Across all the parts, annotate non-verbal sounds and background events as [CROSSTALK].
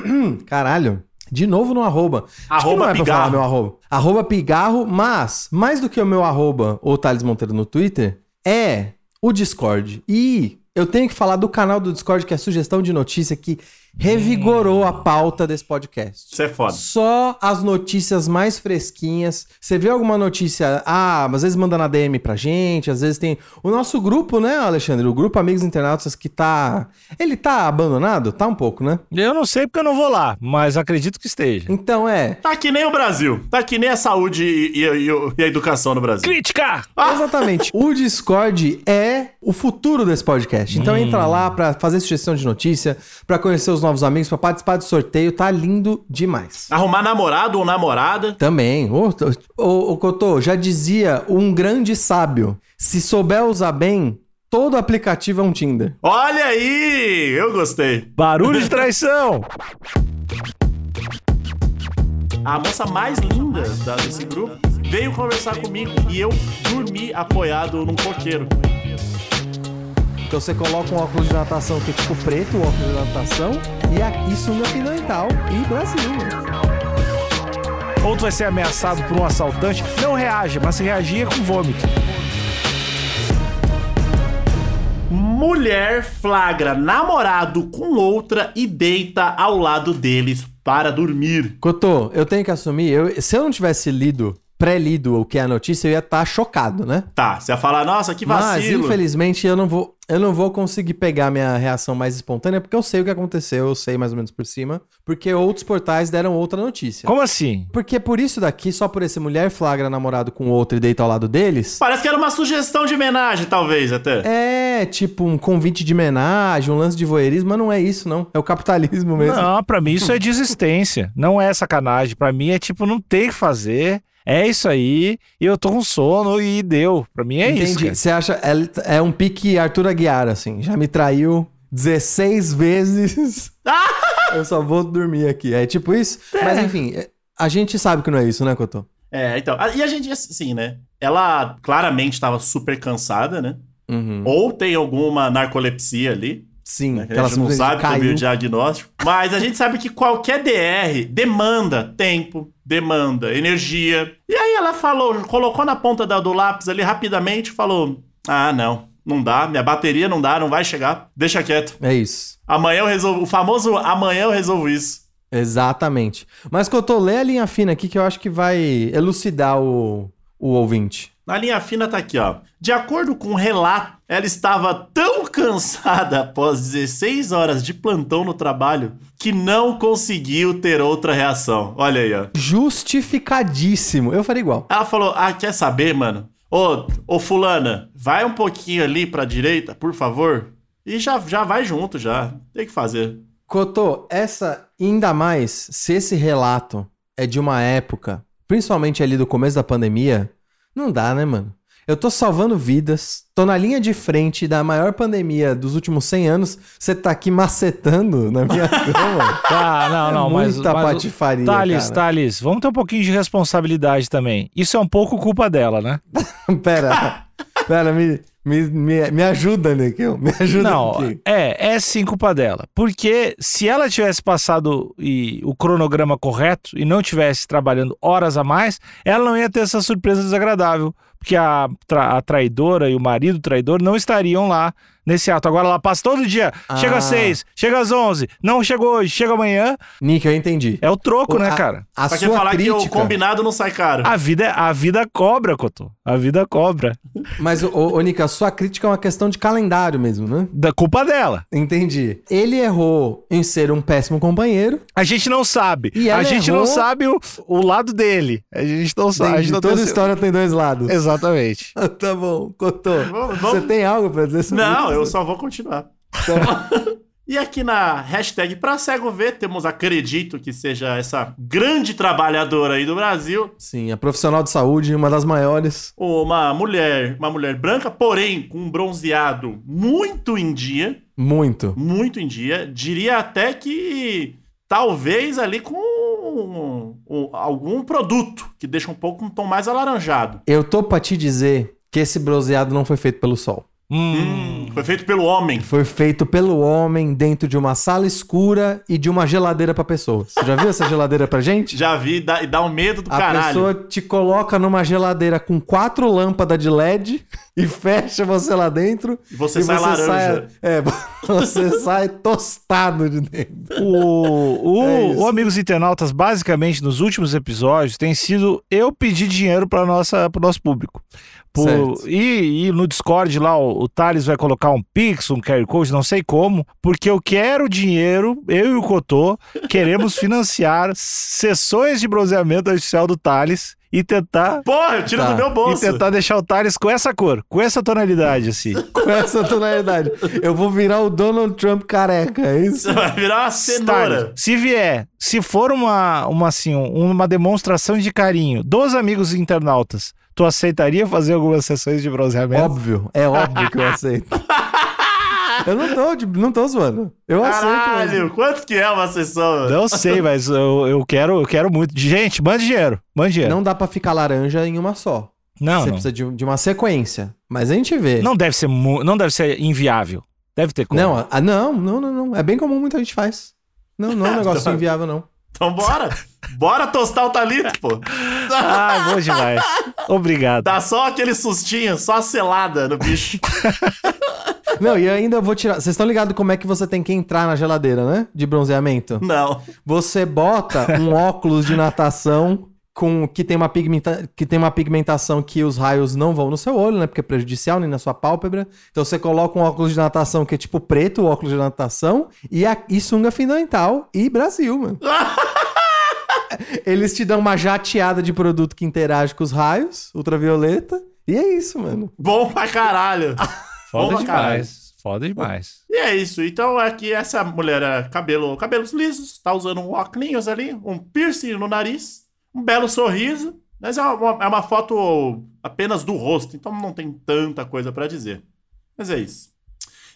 [CLEARS THROAT] Caralho. De novo no arroba. Arroba não é pra pigarro. falar meu arroba. Arroba pigarro, mas, mais do que o meu arroba, ou Thales Monteiro no Twitter, é o Discord. E eu tenho que falar do canal do Discord, que é a sugestão de notícia que revigorou a pauta desse podcast. Isso é foda. Só as notícias mais fresquinhas. Você vê alguma notícia, ah, às vezes manda na DM pra gente, às vezes tem o nosso grupo, né, Alexandre? O grupo Amigos Internautas que tá, ele tá abandonado, tá um pouco, né? Eu não sei porque eu não vou lá, mas acredito que esteja. Então é, Tá que nem o Brasil. Tá que nem a saúde e, e- e- e a educação no Brasil. Crítica! Exatamente. [LAUGHS] o Discord é o futuro desse podcast. Então entra lá pra fazer sugestão de notícia, pra conhecer os novos amigos, pra participar do sorteio. Tá lindo demais. Arrumar namorado ou namorada. Também. Ô, ô, ô, Cotô, já dizia um grande sábio: se souber usar bem, todo aplicativo é um Tinder. Olha aí! Eu gostei. Barulho de [LAUGHS] traição! A moça mais linda da- desse grupo veio conversar comigo e eu dormi apoiado num coqueiro. Então você coloca um óculos de natação que é tipo preto, o óculos de natação, e aqui sunga pimental e Brasil. Ou tu vai ser ameaçado por um assaltante, não reaja, mas se reagir é com vômito. Mulher flagra namorado com outra e deita ao lado deles para dormir. Cotô, eu tenho que assumir, eu- se eu não tivesse lido, pré-lido o que é a notícia, eu ia estar chocado, né? Tá, você ia falar, nossa, que Mas, vacilo. infelizmente, eu não vou. Eu não vou conseguir pegar minha reação mais espontânea, porque eu sei o que aconteceu, eu sei mais ou menos por cima, porque outros portais deram outra notícia. Como assim? Porque por isso daqui, só por esse mulher flagra namorado com outro e deita ao lado deles, Parece que era uma sugestão de homenagem, talvez, até. é tipo um convite de homenagem, um lance de voyeurismo, mas não é isso, não. É o capitalismo mesmo. Não, pra mim isso é desistência. Não é sacanagem. Pra mim é tipo, não tem o que fazer. É isso aí. E eu tô com sono e deu. Pra mim é isso. Entendi. cara. Você acha. É, é um pique Arthur Aguiar, assim. Já me traiu 16 [LAUGHS] vezes. [LAUGHS] eu só vou dormir aqui. É tipo isso? Mas enfim, a gente sabe que não é isso, né, Cotô? É, então. a- E a gente, assim, né? Ela claramente estava super cansada, né? Uhum. Ou tem alguma narcolepsia ali. Sim, né? A gente não simplesmente sabe sobre o diagnóstico. Mas a gente sabe que qualquer DR demanda tempo, demanda energia. E aí ela falou, colocou na ponta da- do lápis ali rapidamente falou: Ah, não, não dá, minha bateria não dá, não vai chegar, deixa quieto. É isso. Amanhã eu resolvo, o famoso amanhã eu resolvo isso. Exatamente. Mas, Cotô, lê a linha fina aqui que eu acho que vai elucidar o, o ouvinte. Na linha fina tá aqui, ó. De acordo com o relato, ela estava tão cansada após 16 horas de plantão no trabalho que não conseguiu ter outra reação. Olha aí, ó. Justificadíssimo. Eu faria igual. Ela falou: Ah, quer saber, mano? Ô, ô fulana, vai um pouquinho ali pra direita, por favor. E já, já vai junto, já. Tem que fazer. Cotô, essa, ainda mais, se esse relato é de uma época, principalmente ali do começo da pandemia, não dá, né, mano? Eu tô salvando vidas, tô na linha de frente da maior pandemia dos últimos 100 anos, você tá aqui macetando na minha [LAUGHS] cama. Tá, não, não, É mas. muita mas, patifaria, Thales, cara. Thales, vamos ter um pouquinho de responsabilidade também. Isso é um pouco culpa dela, né? [LAUGHS] pera, pera, me, me, me, me ajuda, Nikhil, me ajuda Não, aqui. é, é sim culpa dela. Porque se ela tivesse passado e, o cronograma correto e não tivesse trabalhando horas a mais, ela não ia ter essa surpresa desagradável. Porque a, tra- a traidora e o marido traidor não estariam lá nesse ato. Agora ela passa todo dia. Chega às Ah. seis, chega às onze, não chegou hoje, chega amanhã. Nick, eu entendi. É o troco, né, a, cara? A Pra que sua falar que crítica, o combinado não sai caro. A vida, é- a vida cobra, Cotô. A vida cobra. mas, ô, ô, Nick, a sua crítica é uma questão de calendário mesmo, né? Da culpa dela. Entendi. Ele errou em ser um péssimo companheiro. A gente não sabe. E a gente errou- não sabe o, o lado dele. A gente não sabe. Entendi. não Toda tem- história tem dois lados. Exatamente. [LAUGHS] tá bom, Cotô. Vamos- Você tem algo pra dizer sobre Não, isso? eu só vou continuar. Então, [LAUGHS] E aqui na hashtag pra cego ver, temos acredito que seja essa grande trabalhadora aí do Brasil, Sim, a profissional de saúde, uma das maiores. uma mulher, uma mulher branca, porém com um bronzeado muito em dia, Muito. muito em dia, diria até que talvez ali com um- um- algum produto que deixa um pouco um tom mais alaranjado. Eu tô pra te dizer que esse bronzeado não foi feito pelo sol. Hum. Foi feito pelo homem. Foi feito pelo homem dentro de uma sala escura e de uma geladeira pra pessoas. Você já viu essa geladeira pra gente? [LAUGHS] Já vi dá- e dá um medo do A caralho. pessoa te coloca numa geladeira com quatro lâmpadas de LED [LAUGHS] e fecha você lá dentro. E você e sai laranja. sai- é, [LAUGHS] você sai tostado de dentro. O, o, É o Amigos Internautas, basicamente, nos últimos episódios, tem sido eu pedir dinheiro para o nosso público. Por- e, e no Discord lá, o, o Thales vai colocar um Pix, um QR Code, não sei como, porque eu quero dinheiro, eu e o Cotô queremos financiar sessões de bronzeamento artificial do Thales e tentar. Porra, eu tiro Tá. do meu E bolso. tentar deixar o Thales com essa cor, com essa tonalidade, assim. [LAUGHS] Com essa tonalidade. Eu vou virar o Donald Trump careca, é isso? Você vai virar uma cenoura. Thales, se vier, se for uma, uma, assim, uma demonstração de carinho dos amigos internautas, tu aceitaria fazer algumas sessões de bronzeamento? Óbvio, é óbvio que eu aceito. [LAUGHS] Eu não tô, não tô zoando. Eu aceito. Caralho, mesmo. quanto que é uma sessão? Não sei, mas eu, eu quero, eu quero muito. Gente, manda dinheiro, manda dinheiro. Não dá pra ficar laranja em uma só. não, Você não. precisa de, de uma sequência. Mas a gente vê. Não deve ser, não deve ser inviável. Deve ter como. Não, ah, não, não, não, não. É bem comum, muita gente faz. Não, não é um [LAUGHS] negócio inviável, não. Então bora. Bora tostar o talito, pô. Ah, bom demais. Obrigado. Dá só aquele sustinho, só a selada no bicho. [LAUGHS] Não, e ainda eu vou tirar. Vocês estão ligados como é que você tem que entrar na geladeira, né? De bronzeamento? Não. Você bota um óculos de natação com que tem uma pigmenta, que tem uma pigmentação que os raios não vão no seu olho, né? Porque é prejudicial nem na sua pálpebra. Então você coloca um óculos de natação que é tipo preto, o óculos de natação e, a, e sunga fundamental e Brasil, mano. [LAUGHS] Eles te dão uma jateada de produto que interage com os raios ultravioleta e é isso, mano. Bom pra caralho. [LAUGHS] Foda Bom pra caralho. demais. Foda demais. E é isso. Então aqui essa mulher é cabelo, cabelos lisos, tá usando um óculos ali, um piercing no nariz, um belo sorriso. Mas é uma, é uma foto apenas do rosto, então não tem tanta coisa pra dizer. Mas é isso.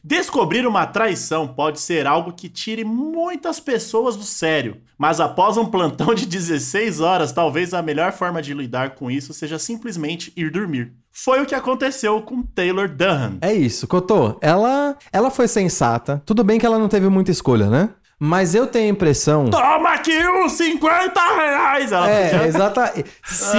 Descobrir uma traição pode ser algo que tire muitas pessoas do sério, mas após um plantão de 16 horas, talvez a melhor forma de lidar com isso seja simplesmente ir dormir. Foi o que aconteceu com Taylor Dunham. É isso, Cotô. Ela, ela foi sensata. Tudo bem que ela não teve muita escolha, né? Mas eu tenho a impressão. Toma aqui uns 50 reais! Ela É, podia- exata. Se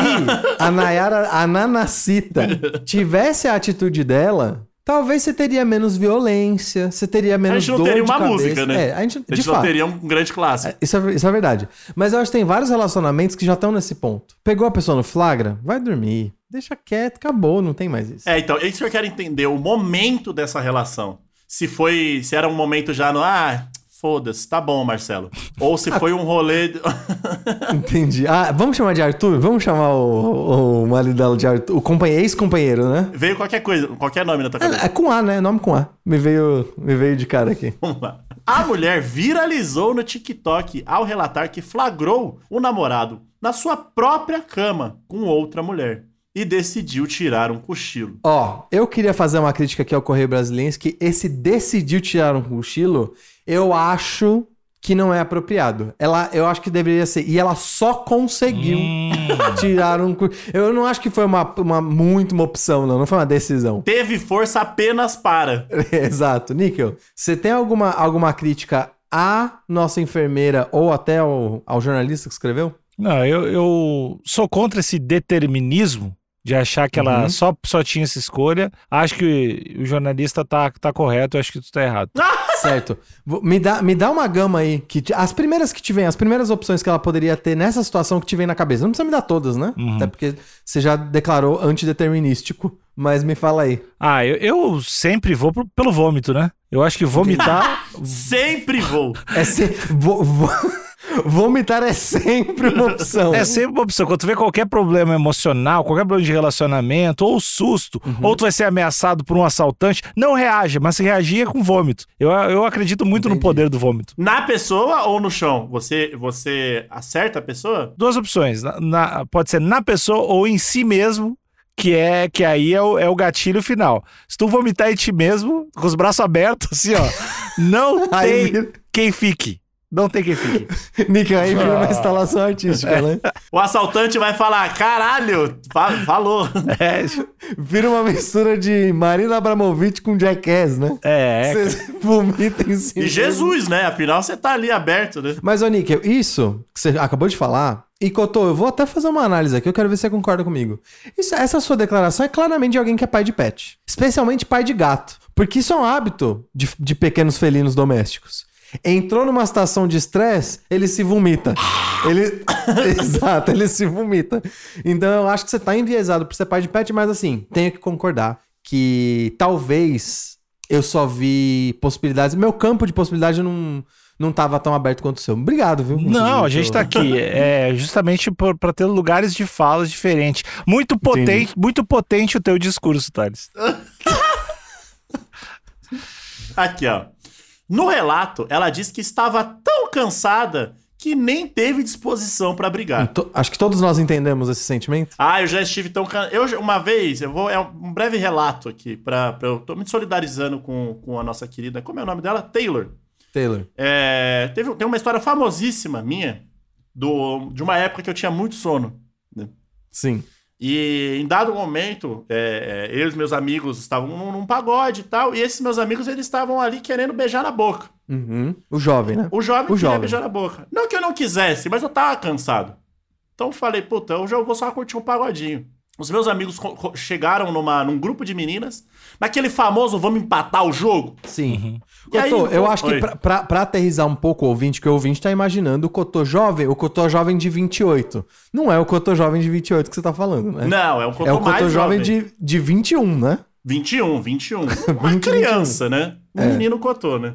a Nayara, a Nanacita, tivesse a atitude dela, talvez você teria menos violência, você teria menos a gente não teria uma cabeça. música, né? É, a gente, a gente não fato. teria um grande clássico. Isso é, isso é verdade. Mas eu acho que tem vários relacionamentos que já estão nesse ponto. Pegou a pessoa no flagra, vai dormir. Deixa quieto, acabou, não tem mais isso. É, então, é isso que eu quero entender, o momento dessa relação. Se foi, se era um momento já no, ah, foda-se, tá bom, Marcelo. Ou se foi um rolê... [LAUGHS] Entendi. Ah, vamos chamar de Arthur? Vamos chamar o, o marido dela de Arthur. O companheiro, ex-companheiro, né? Veio qualquer coisa, qualquer nome na tua cabeça. É, é com A, né? Nome com A. Me veio, me veio de cara aqui. [LAUGHS] Vamos lá. A mulher viralizou no TikTok ao relatar que flagrou o namorado na sua própria cama com outra mulher e decidiu tirar um cochilo. Ó, eu queria fazer uma crítica aqui ao Correio Brasiliense que esse decidiu tirar um cochilo, eu acho que não é apropriado. Ela, eu acho que deveria ser. E ela só conseguiu Hum. [LAUGHS] tirar um cochilo. Eu não acho que foi uma, uma muito uma opção, não. Não foi uma decisão. Teve força apenas para. [LAUGHS] Exato. Níquel, você tem alguma, alguma crítica à nossa enfermeira ou até ao, ao jornalista que escreveu? Não, eu, eu sou contra esse determinismo de achar que ela Uhum. só, só tinha essa escolha. Acho que o jornalista tá, tá correto, eu acho que tu tá errado. [LAUGHS] Certo. Vou- Me dá, me dá uma gama aí. Que, as primeiras que te vem, as primeiras opções que ela poderia ter nessa situação que te vem na cabeça. Não precisa me dar todas, né? Uhum. Até porque você já declarou antideterminístico. Mas me fala aí. Ah, eu, eu sempre vou pro- pelo vômito, né? Eu acho que vomitar. [LAUGHS] Sempre vou. É ser. vo- vo- Vomitar é sempre uma opção. É sempre uma opção. Quando tu vê qualquer problema emocional, qualquer problema de relacionamento, ou susto, Uhum. ou tu vai ser ameaçado por um assaltante, não reaja, mas se reagir é com vômito. Eu, eu acredito muito no Entendi. poder do vômito. Na pessoa ou no chão? Você, você acerta a pessoa? Duas opções. Na- na- pode ser na pessoa ou em si mesmo, que é que aí é o, é o gatilho final. Se tu vomitar em ti mesmo, com os braços abertos, assim, ó, [LAUGHS] não Aí tem quem fique. Não tem quem fique. [LAUGHS] Nick, aí vira uma Ah. instalação artística, né? [LAUGHS] O assaltante vai falar: caralho, fa- falou. [LAUGHS] É, Vira uma mistura de Marina Abramovic com Jackass, né? é, é. Você vomita em cima. E Jesus, né? Afinal, você tá ali aberto, né? Mas, ô Nick, isso que você acabou de falar, e Cotô, eu vou até fazer uma análise aqui, eu quero ver se você concorda comigo. Isso- essa sua declaração é claramente de alguém que é pai de pet. Especialmente pai de gato. Porque isso é um hábito de, de pequenos felinos domésticos. Entrou numa situação de estresse, ele se vomita. Ele. [LAUGHS] [LAUGHS] Exato, ele se vomita. Então eu acho que você tá enviesado por ser pai de pet, mas assim, tenho que concordar que talvez eu só vi possibilidades. Meu campo de possibilidade não, não tava tão aberto quanto o seu. Obrigado, viu? Não, a gente tá aqui [LAUGHS] é justamente por- pra ter lugares de falas diferentes. Muito potente, muito potente o teu discurso, Thales. Aqui, ó. No relato, ela disse que estava tão cansada que nem teve disposição pra brigar. To- Acho que todos nós entendemos esse sentimento. Ah, eu já estive tão cansado. Eu, uma vez, eu vou. É um breve relato aqui, pra eu tô me solidarizando com, com a nossa querida. Como é o nome dela? Taylor. Taylor. É, teve, tem uma história famosíssima minha do, de uma época que eu tinha muito sono. Sim. E em dado momento, é, é, eu e os meus amigos estavam num, num pagode e tal, e esses meus amigos eles estavam ali querendo beijar na boca. Uhum. O jovem, né? O jovem O queria jovem. beijar na boca. Não que eu não quisesse, mas eu tava cansado. Então eu falei, puta, hoje eu vou só curtir um pagodinho. Os meus amigos chegaram numa, num grupo de meninas, naquele famoso vamos empatar o jogo. Sim. E aí, Cotô, eu oi. acho que pra, pra, pra aterrizar um pouco o ouvinte, que o ouvinte tá imaginando o Cotô jovem, o Cotô jovem de 28. Não é o Cotô jovem de 28 que você tá falando, né? Não, é um é o Cotô jovem de, de 21, né? 21, 21. [LAUGHS] Uma 20, criança, né? Um É. menino cotô, né?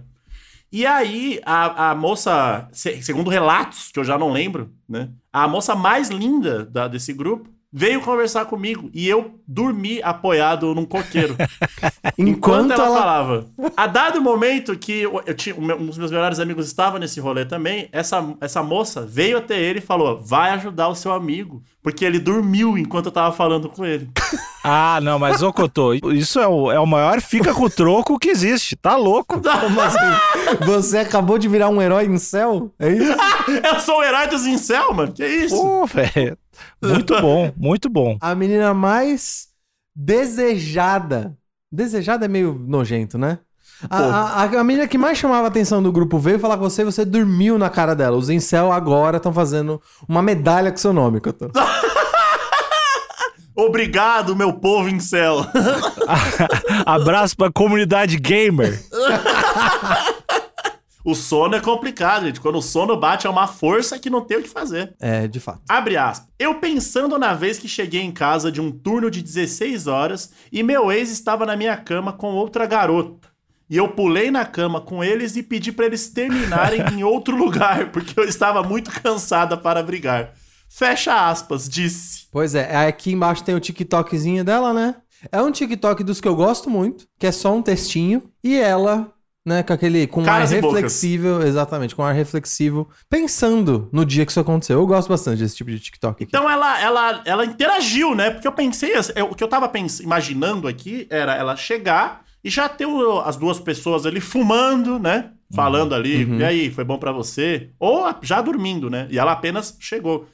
E aí, a, a moça, se- segundo relatos, que eu já não lembro, né? A moça mais linda da- desse grupo veio conversar comigo e eu dormi apoiado num coqueiro. [LAUGHS] Enquanto, Enquanto ela, ela. falava. A dado momento que eu, tinha, um dos meus melhores amigos estava nesse rolê também, essa, essa moça veio até ele e falou: vai ajudar o seu amigo. Porque ele dormiu enquanto eu tava falando com ele. [LAUGHS] Ah, não, mas ô Cotô, isso é o, é o maior fica com o troco que existe. Tá louco? [LAUGHS] Como assim? Você acabou de virar um herói em céu? É isso? eu sou o herói dos incel, mano. Que isso? Pô, velho. Muito bom, muito bom. A menina mais desejada. Desejada é meio nojento, né? A, a, a menina que mais chamava a atenção do grupo veio falar com você e você dormiu na cara dela. Os incel agora estão fazendo uma medalha com seu nome, Cotô. [LAUGHS] Obrigado, meu povo incel. [LAUGHS] Abraço pra comunidade gamer. [LAUGHS] o sono é complicado, gente. Quando o sono bate, é uma força que não tem o que fazer. É, de fato. Abre aspas. Eu pensando na vez que cheguei em casa de um turno de 16 horas e meu ex estava na minha cama com outra garota. E eu pulei na cama com eles e pedi para eles terminarem [LAUGHS] em outro lugar, porque eu estava muito cansada para brigar. Fecha aspas, disse. Pois é, aqui embaixo tem o TikTokzinho dela, né? É um TikTok dos que eu gosto muito, que é só um textinho. E ela, né, com aquele. Com um ar e bocas. reflexível, exatamente, com um ar reflexivo, pensando no dia que isso aconteceu. Eu gosto bastante desse tipo de TikTok aqui. Então ela, ela, ela interagiu, né? Porque eu pensei, eu- o que eu tava pens- imaginando aqui era ela chegar e já ter o- as duas pessoas ali fumando, né? Falando ali, Uhum. e aí, foi bom pra você? Ou já dormindo, né? E ela apenas chegou.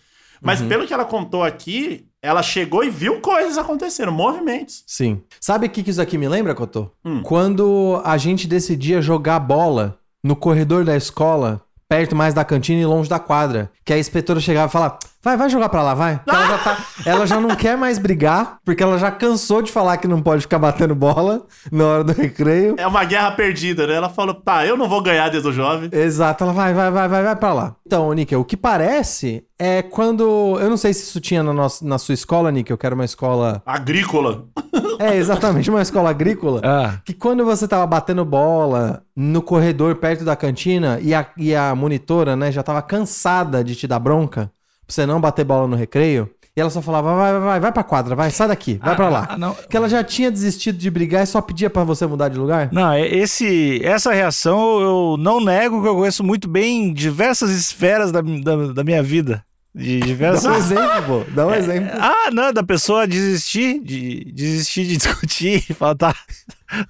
Mas Uhum. pelo que ela contou aqui, ela chegou e viu coisas acontecendo, movimentos. Sim. Sabe o que, que isso aqui me lembra, Cotô? Hum. Quando a gente decidia jogar bola no corredor da escola, perto mais da cantina e longe da quadra, que a inspetora chegava e falava: Vai, vai jogar pra lá, vai. Ela já, tá, [LAUGHS] ela já não quer mais brigar, porque ela já cansou de falar que não pode ficar batendo bola na hora do recreio. É uma guerra perdida, né? Ela falou, tá, eu não vou ganhar desde o jovem. Exato, ela vai, vai, vai, vai, vai pra lá. Então, Níquel, o que parece é quando. Eu não sei se isso tinha na, nossa, na sua escola, Níquel, que era uma escola. Agrícola. [LAUGHS] É, exatamente, uma escola agrícola. Ah, Que quando você tava batendo bola no corredor perto da cantina e a, e a monitora, né, já tava cansada de te dar bronca pra você não bater bola no recreio, e ela só falava, vai, vai, vai, vai pra quadra, vai, sai daqui, vai pra lá. ah, não. Que ela já tinha desistido de brigar e só pedia pra você mudar de lugar? Não, é- esse, essa reação eu não nego que eu conheço muito bem em diversas esferas da, da, da minha vida. De diversas. Dá um exemplo, pô, dá um exemplo. Ah, não, da pessoa desistir, de desistir de [LAUGHS] discutir, falar, tá,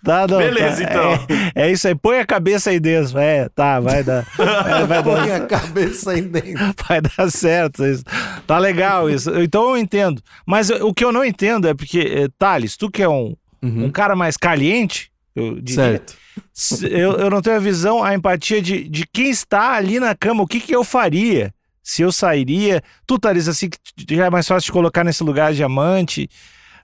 tá, não, Beleza, tá, então. É, é isso aí, põe a cabeça aí dentro, é, tá, vai dar, é, vai, [LAUGHS] Põe a dar cabeça aí dentro. [LAUGHS] vai dar certo isso. Tá legal isso, então eu entendo. Mas o que eu não entendo é porque, eh, Thales, tu que é um, um cara mais caliente, eu diria, Certo. eu, eu não tenho a visão, a empatia de, de quem está ali na cama, o que, que eu faria? Se eu sairia. Tu, Thales, assim, que já é mais fácil de colocar nesse lugar de amante,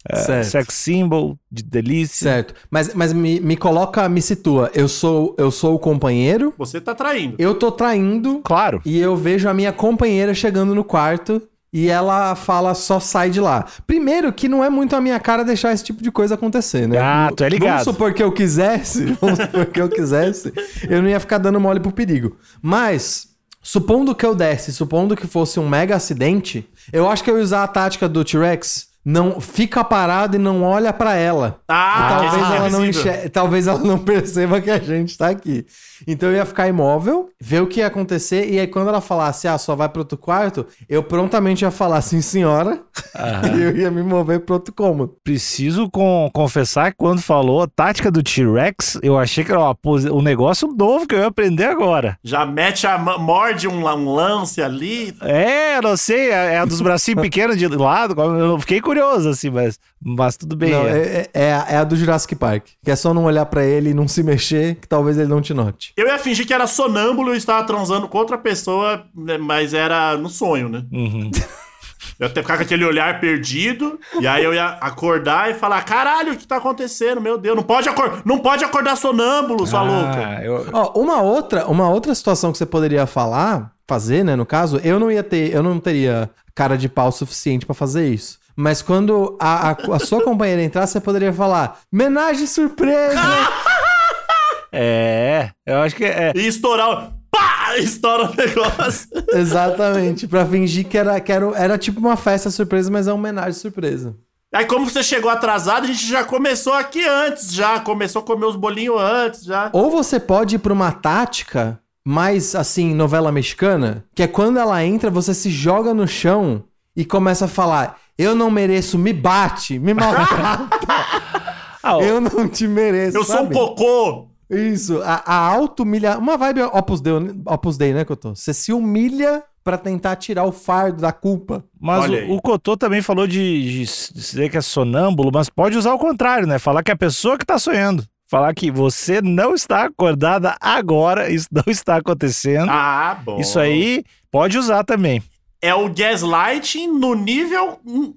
eh, sex symbol, de delícia. Certo. Mas, mas me, me coloca, me situa. Eu sou, eu sou o companheiro, Você tá traindo. eu tô traindo Claro. e eu vejo a minha companheira chegando no quarto e ela fala só sai de lá. Primeiro que não é muito a minha cara deixar esse tipo de coisa acontecer, né? Ah, tu é ligado. Vamos supor que eu quisesse, [LAUGHS] vamos supor que eu quisesse, eu não ia ficar dando mole pro perigo. Mas, supondo que eu desse, supondo que fosse um mega acidente, eu acho que eu ia usar a tática do T-Rex. Não fica parado e não olha pra ela. Ah, talvez, que é ela não invisível. enxer- talvez ela não [LAUGHS] perceba que a gente tá aqui. Então eu ia ficar imóvel, ver o que ia acontecer, e aí quando ela falasse, ah, só vai pro outro quarto, eu prontamente ia falar, sim, senhora, [LAUGHS] e eu ia me mover pro outro cômodo. Preciso com- confessar que quando falou a tática do T-Rex, eu achei que era uma um negócio novo que eu ia aprender agora. Já mete a morde um, um lance ali. É, não sei, é é a dos bracinhos [LAUGHS] pequenos de lado. Eu fiquei curioso, assim, mas, mas tudo bem. Não, é. é, é, é a- é do Jurassic Park, que é só não olhar pra ele e não se mexer, que talvez ele não te note. Eu ia fingir que era sonâmbulo e estava transando com outra pessoa, né, mas era no sonho, né? Uhum. [LAUGHS] Eu que ficar com aquele olhar perdido, e aí eu ia acordar e falar: caralho, o que tá acontecendo? Meu Deus, não pode, acor não pode acordar sonâmbulo, sua louca. Ah, eu- Ó, uma outra, uma outra situação que você poderia falar, fazer, né, no caso, eu não ia ter, eu não teria cara de pau suficiente pra fazer isso. Mas quando a, a, a sua companheira entrar, você poderia falar: "Menagem surpresa!" [LAUGHS] É, eu acho que é. E estourar o. Pá! Estoura o negócio. [LAUGHS] Exatamente, pra fingir que era, que era, era tipo uma festa surpresa, mas é uma homenagem surpresa. Aí, como você chegou atrasado, a gente já começou aqui antes, já. Começou a comer os bolinhos antes, já. Ou você pode ir pra uma tática mais assim, novela mexicana, que é quando ela entra, você se joga no chão e começa a falar: "Eu não mereço, me bate, me maltrata, [LAUGHS] Ah, eu não te mereço". Eu sou um sabe? cocô. Isso, a, a auto-humilha... Uma vibe Opus Dei, Opus Dei, né, Cotô? Você se humilha pra tentar tirar o fardo da culpa. mas o, o Cotô também falou de, de dizer que é sonâmbulo, mas pode usar o contrário, né? Falar que é a pessoa que tá sonhando. Falar que você não está acordada agora, isso não está acontecendo. Ah, bom. Isso aí pode usar também. É o gaslighting no nível in-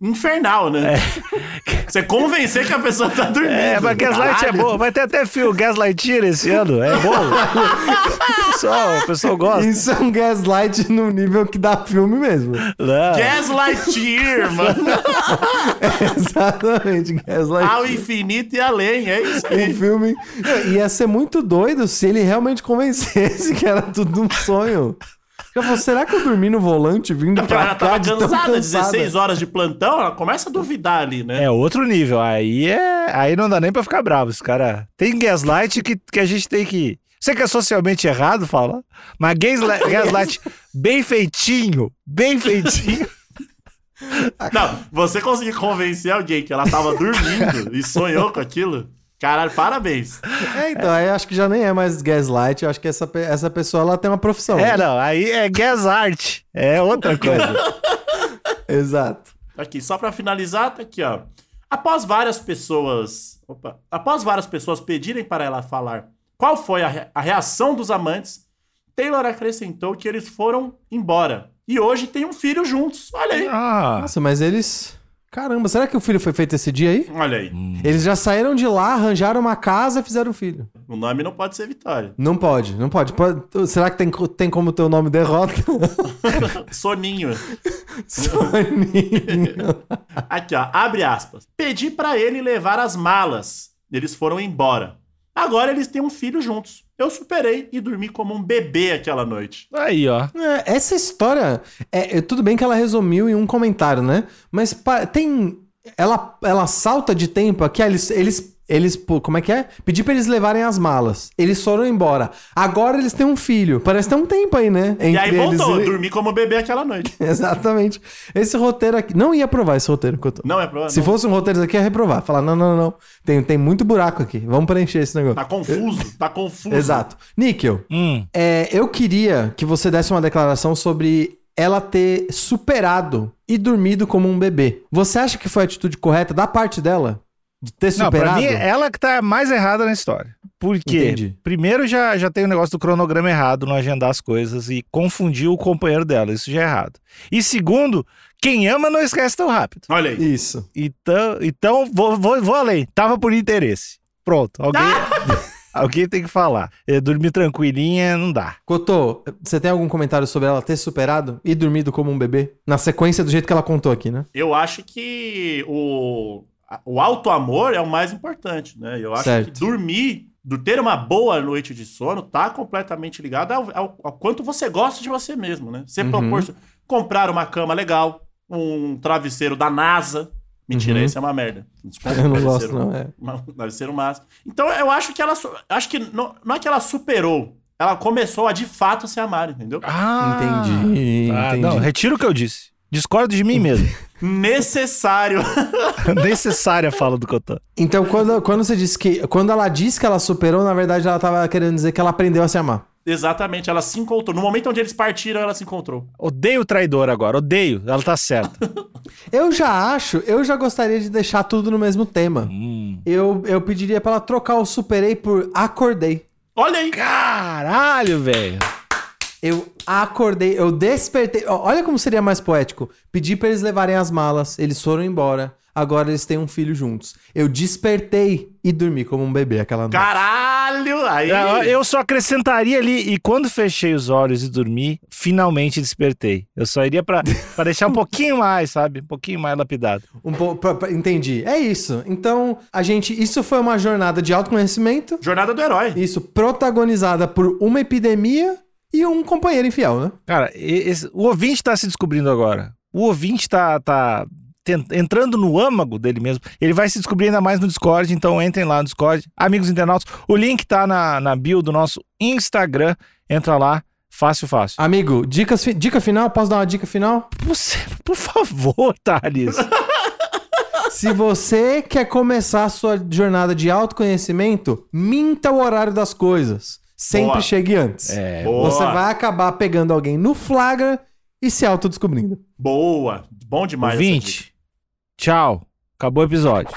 infernal, né? [LAUGHS] Você convencer que a pessoa tá dormindo. É, mas Gaslight é bom. Vai ter até fio Gaslightir esse ano. É bom. [LAUGHS] o pessoal, o pessoal gosta. Isso é um gaslight no nível que dá filme mesmo. Não. Gaslightir, mano. [LAUGHS] Exatamente, gaslight. Ao infinito e além, é isso Um aí. filme. Ia ser muito doido se ele realmente convencesse que era tudo um sonho. Eu falei, será que eu dormi no volante vindo Porque [LAUGHS] ela pra já cá tava de cansada, cansada? 16 horas de plantão, ela começa a duvidar ali, né? É outro nível. Aí é. Aí não dá nem pra ficar bravo. Esse cara. Tem gaslight que, que a gente tem que. Sei que é socialmente errado falar, mas gaslight, [LAUGHS] gaslight bem feitinho, bem feitinho. Não, você conseguir convencer alguém que ela tava dormindo e sonhou com aquilo, caralho, parabéns. É, então, aí acho que já nem é mais gaslight. Eu acho que essa, essa pessoa ela tem uma profissão. É, não, aí é gasart. É outra [LAUGHS] coisa. Exato. Aqui, só pra finalizar, tá aqui, ó. Após várias pessoas. Opa. Após várias pessoas pedirem para ela falar qual foi a, re- a reação dos amantes, Taylor acrescentou que eles foram embora. E hoje tem um filho juntos. Olha aí. Ah, Nossa, mas eles. Caramba, será que o filho foi feito esse dia aí? Olha aí. Eles já saíram de lá, arranjaram uma casa e fizeram um filho. O nome não pode ser Vitória. Não pode, não pode. Pode- Será que tem, tem como ter o nome derrota? [LAUGHS] Soninho. [LAUGHS] Soninho. Aqui, ó. Abre aspas. Pedi pra ele levar as malas. Eles foram embora. Agora eles têm um filho juntos. Eu superei e dormi como um bebê aquela noite. aí, ó. É, essa história. É, é, tudo bem que ela resumiu em um comentário, né? Mas pa- tem. Ela, ela salta de tempo aqui. Eles. eles eles, pô, como é que é? Pedi pra eles levarem as malas. Eles foram embora. Agora eles têm um filho. Parece ter um tempo aí, né? e aí Entre eles voltou. e- Dormi como bebê aquela noite. [LAUGHS] Exatamente. Esse roteiro aqui. Não ia aprovar esse roteiro que eu tô. Não é problema. Se não. fosse um roteiro aqui, ia reprovar. Falar, não, não, não, não. Tem, tem muito buraco aqui. Vamos preencher esse negócio. Tá confuso. Tá confuso. Exato. Níquel, Hum. é, eu queria que você desse uma declaração sobre ela ter superado e dormido como um bebê. Você acha que foi a atitude correta da parte dela? De ter Não, pra superado? mim, é ela que tá mais errada na história. Por quê? Entendi. Primeiro, já, já tem o negócio do cronograma errado no agendar as coisas e confundir o companheiro dela. Isso já é errado. E segundo, quem ama não esquece tão rápido. Olha aí. Isso. Então, então vou, vou, vou além. Tava por interesse. Pronto. Alguém, [LAUGHS] alguém tem que falar. É, dormir tranquilinha não dá. Cotô, você tem algum comentário sobre ela ter superado e dormido como um bebê? Na sequência do jeito que ela contou aqui, né? Eu acho que o, o auto-amor é o mais importante, né? Eu acho Certo. que dormir, do ter uma boa noite de sono, tá completamente ligado ao, ao- ao quanto você gosta de você mesmo, né? Você Uhum. proporciona comprar uma cama legal, um travesseiro da NASA. Mentira, Uhum. esse é uma merda. [LAUGHS] Desculpa, Eu não travesseiro- gosto, não, é. [LAUGHS] uma- Travesseiro massa. Então eu acho que ela. Acho que não, não é que ela superou. Ela começou a de fato se amar, entendeu? Ah, Entendi, tá. entendi. Não, retiro o que eu disse. Discordo de mim mesmo. [LAUGHS] Necessário. [LAUGHS] Necessária a fala do Cotã. Então, quando, quando você disse que. Quando ela disse que ela superou, na verdade ela tava querendo dizer que ela aprendeu a se amar. Exatamente, ela se encontrou. No momento onde eles partiram, ela se encontrou. Odeio o traidor agora, odeio. Ela tá certa. [LAUGHS] Eu já acho, eu já gostaria de deixar tudo no mesmo tema. Hum. Eu, eu pediria pra ela trocar o superei por acordei. Olha aí. Caralho, velho. Eu acordei, eu despertei. Olha como seria mais poético. Pedi pra eles levarem as malas, eles foram embora. Agora eles têm um filho juntos. Eu despertei e dormi como um bebê aquela noite. Caralho! Aí. É, Eu só acrescentaria ali, e quando fechei os olhos e dormi, finalmente despertei. Eu só iria pra, [LAUGHS] pra deixar um pouquinho mais, sabe? Um pouquinho mais lapidado. Um pra- entendi. É isso. Então, a gente, isso foi uma jornada de autoconhecimento. Jornada do herói. Isso protagonizada por uma epidemia e um companheiro infiel, né? Cara, esse- o ouvinte tá se descobrindo agora. O ouvinte tá, tá ten- entrando no âmago dele mesmo. Ele vai se descobrir ainda mais no Discord, então entrem lá no Discord. Amigos internautas, o link tá na, na bio do nosso Instagram. Entra lá, fácil, fácil. Amigo, dicas, dica final? Posso dar uma dica final? Você, por favor, [LAUGHS] Thales. Se você quer começar a sua jornada de autoconhecimento, minta o horário das coisas. Sempre Boa. chegue antes. É, Boa. Você vai acabar pegando alguém no flagra e se autodescobrindo. Boa. Bom demais. essa dica. ouvinte, tchau. Acabou o episódio.